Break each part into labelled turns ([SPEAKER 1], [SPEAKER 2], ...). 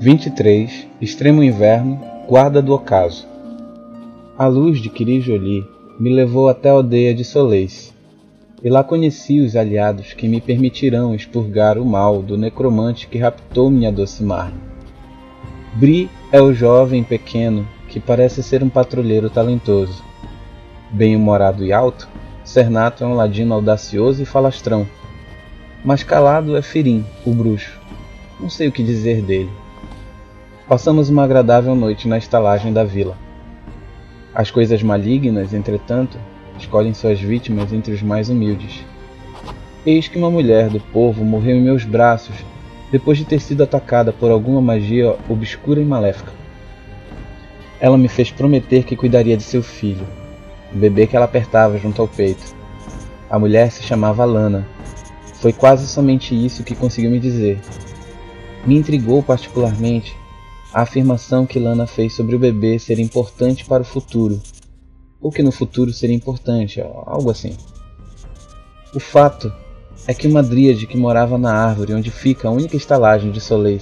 [SPEAKER 1] 23. Extremo Inverno, Guarda do Ocaso. A luz de Kirijoli me levou até a aldeia de Soleis, e lá conheci os aliados que me permitirão expurgar o mal do necromante que raptou minha doce Marne. Bri é o jovem pequeno que parece ser um patrulheiro talentoso. Bem-humorado e alto, Cernato é um ladino audacioso e falastrão. Mas calado é Firim, o bruxo. Não sei o que dizer dele. Passamos uma agradável noite na estalagem da vila. As coisas malignas, entretanto, escolhem suas vítimas entre os mais humildes. Eis que uma mulher do povo morreu em meus braços depois de ter sido atacada por alguma magia obscura e maléfica. Ela me fez prometer que cuidaria de seu filho, o bebê que ela apertava junto ao peito. A mulher se chamava Lana. Foi quase somente isso que conseguiu me dizer. Me intrigou particularmente a afirmação que Lana fez sobre o bebê ser importante para o futuro, ou que no futuro seria importante, algo assim. O fato é que uma dríade que morava na árvore onde fica a única estalagem de Soleil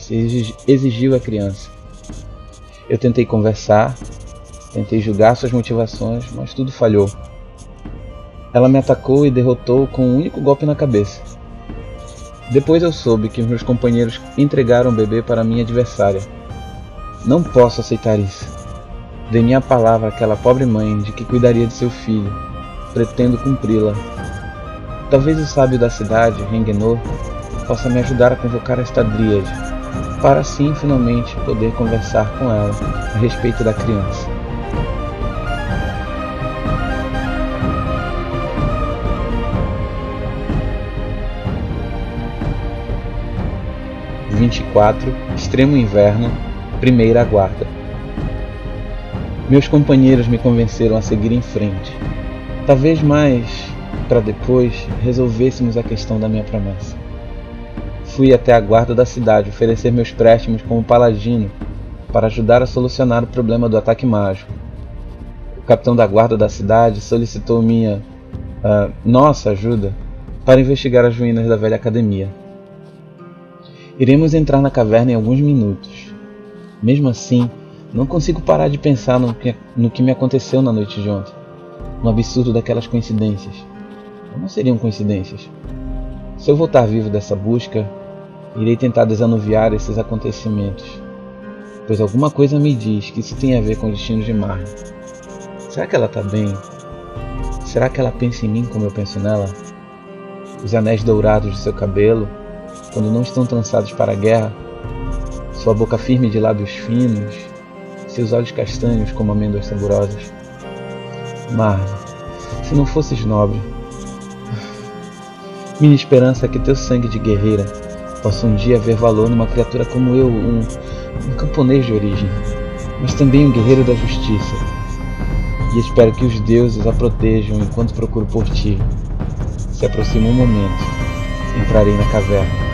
[SPEAKER 1] exigiu a criança. Eu tentei conversar, tentei julgar suas motivações, mas tudo falhou. Ela me atacou e derrotou com um único golpe na cabeça. Depois eu soube que meus companheiros entregaram o bebê para minha adversária não posso aceitar isso. Dei minha palavra àquela pobre mãe de que cuidaria de seu filho. Pretendo cumpri-la. Talvez o sábio da cidade, Rengenor, possa me ajudar a convocar esta dríade, para assim finalmente poder conversar com ela a respeito da criança. Vinte e quatro Extremo Inverno primeira guarda. Meus companheiros me convenceram a seguir em frente, talvez mais para depois resolvêssemos a questão da minha promessa. Fui até a guarda da cidade oferecer meus préstimos como paladino para ajudar a solucionar o problema do ataque mágico. O capitão da guarda da cidade solicitou minha uh, nossa ajuda para investigar as ruínas da velha academia. Iremos entrar na caverna em alguns minutos. Mesmo assim, não consigo parar de pensar no que, no que me aconteceu na noite de ontem. No absurdo daquelas coincidências. Não seriam coincidências. Se eu voltar vivo dessa busca, irei tentar desanuviar esses acontecimentos. Pois alguma coisa me diz que isso tem a ver com o destino de Marne. Será que ela está bem? Será que ela pensa em mim como eu penso nela? Os anéis dourados de seu cabelo, quando não estão trançados para a guerra, sua boca firme de lábios finos, seus olhos castanhos como amêndoas saborosas. Marne, se não fosses nobre, minha esperança é que teu sangue de guerreira possa um dia ver valor numa criatura como eu, um, um camponês de origem, mas também um guerreiro da justiça. E espero que os deuses a protejam enquanto procuro por ti. Se aproxima um momento, entrarei na caverna